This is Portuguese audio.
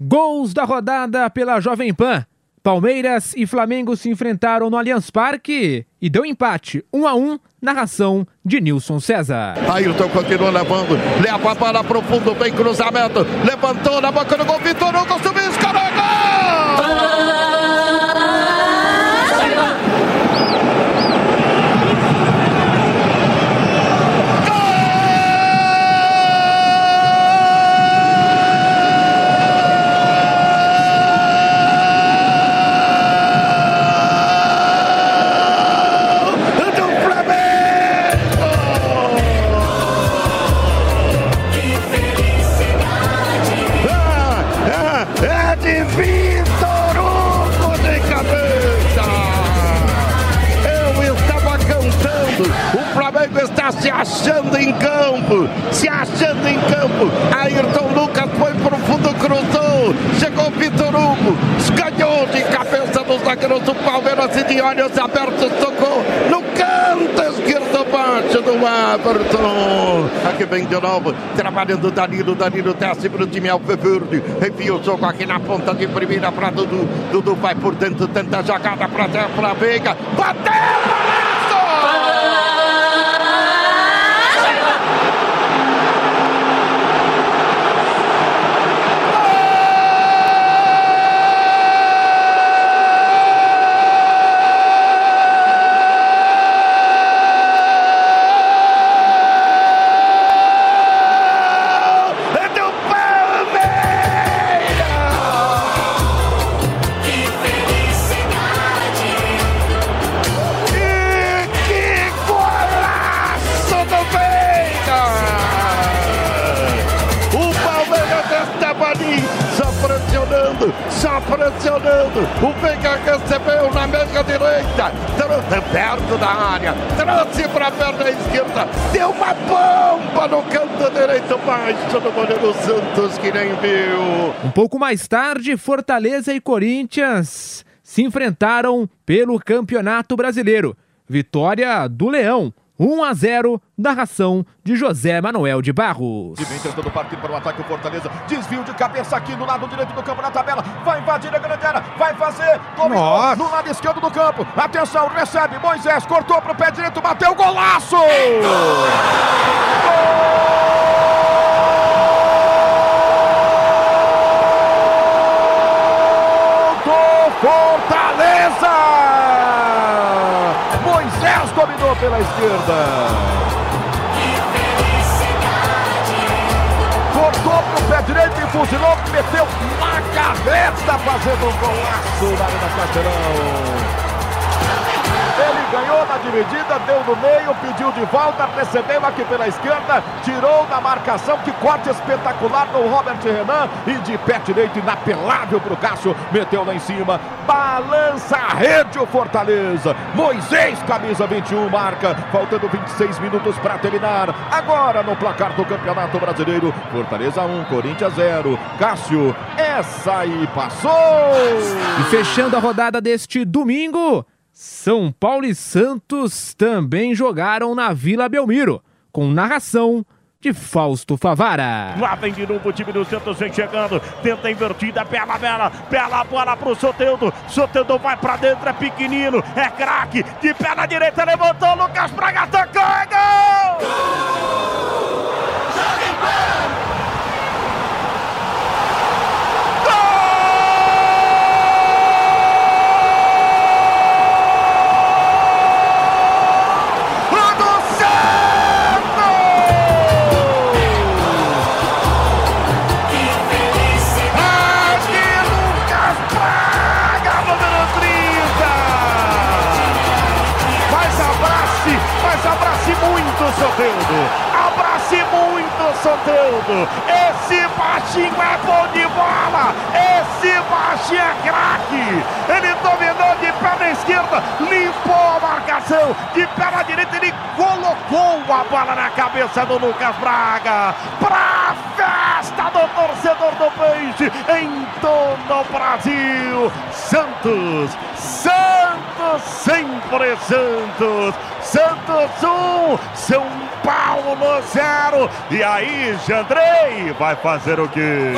Gols da rodada pela Jovem Pan. Palmeiras e Flamengo se enfrentaram no Allianz Parque e deu empate, 1 a 1, narração de Nilson César. Ayrton continua levando, leva a bola pro fundo, vem cruzamento, levantou na boca do gol, Vitor Hugo subiu, escorou, campo, se achando em campo. Ayrton Lucas foi pro fundo, cruzou, chegou Vitor Hugo, ganhou de cabeça dos zagueiros do Palmeiras e de olhos abertos, tocou no canto esquerdo baixo do Everton. Aqui vem de novo, trabalhando Danilo, Danilo desce pro time Alviverde, envia o jogo aqui na ponta de primeira para Dudu, Dudu vai por dentro, tenta a jogada para para Veiga, bateu! Só pressionando. O Veiga recebeu na meia direita, perto da área, trouxe para a perna esquerda, deu uma bomba no canto direito baixo do goleiro Santos que nem viu. Um pouco mais tarde, Fortaleza e Corinthians se enfrentaram pelo Campeonato Brasileiro. Vitória do Leão 1 a 0, narração de José Manuel de Barros. E vem tentando partir para o ataque o Fortaleza. Desvio de cabeça aqui no lado direito do campo na tabela. Invadir a grande área, vai fazer. Dominou no lado esquerdo do campo. Atenção, recebe Moisés, cortou para o pé direito, bateu golaço! Gol! dominou pela esquerda. Pé direito e fuzilou, meteu na cabeça, fazendo um golaço na da Castelão. Ganhou na dividida, deu no meio, pediu de volta, recebeu aqui pela esquerda, tirou na marcação, que corte espetacular no Robert Renan e de pé direito inapelável pro Cássio, meteu lá em cima, balança a rede o Fortaleza. Moisés, camisa 21, marca, faltando 26 minutos para terminar. Agora no placar do Campeonato Brasileiro, Fortaleza 1, Corinthians 0. Cássio, essa aí passou! E fechando a rodada deste domingo, são Paulo e Santos também jogaram na Vila Belmiro, com narração de Fausto Favara. Lá vem de novo o time do Santos, vem chegando, tenta invertida, pela bela, pela bola pro Soteudo, Soteudo vai pra dentro, é pequenino, é craque, de pé na direita, levantou, Lucas Braga tocou, é gol! Gol! Soteudo. Abrace muito, Soteudo. Esse baixinho é bom de bola. Esse baixinho é craque. Ele dominou de pé na esquerda, limpou a marcação. De pé na direita, ele colocou a bola na cabeça do Lucas Braga. Pra festa do torcedor do Peixe em todo o Brasil. Santos, Santos, sempre Santos. Santos 1, São Paulo 0. E aí, Jandrei vai fazer o quê?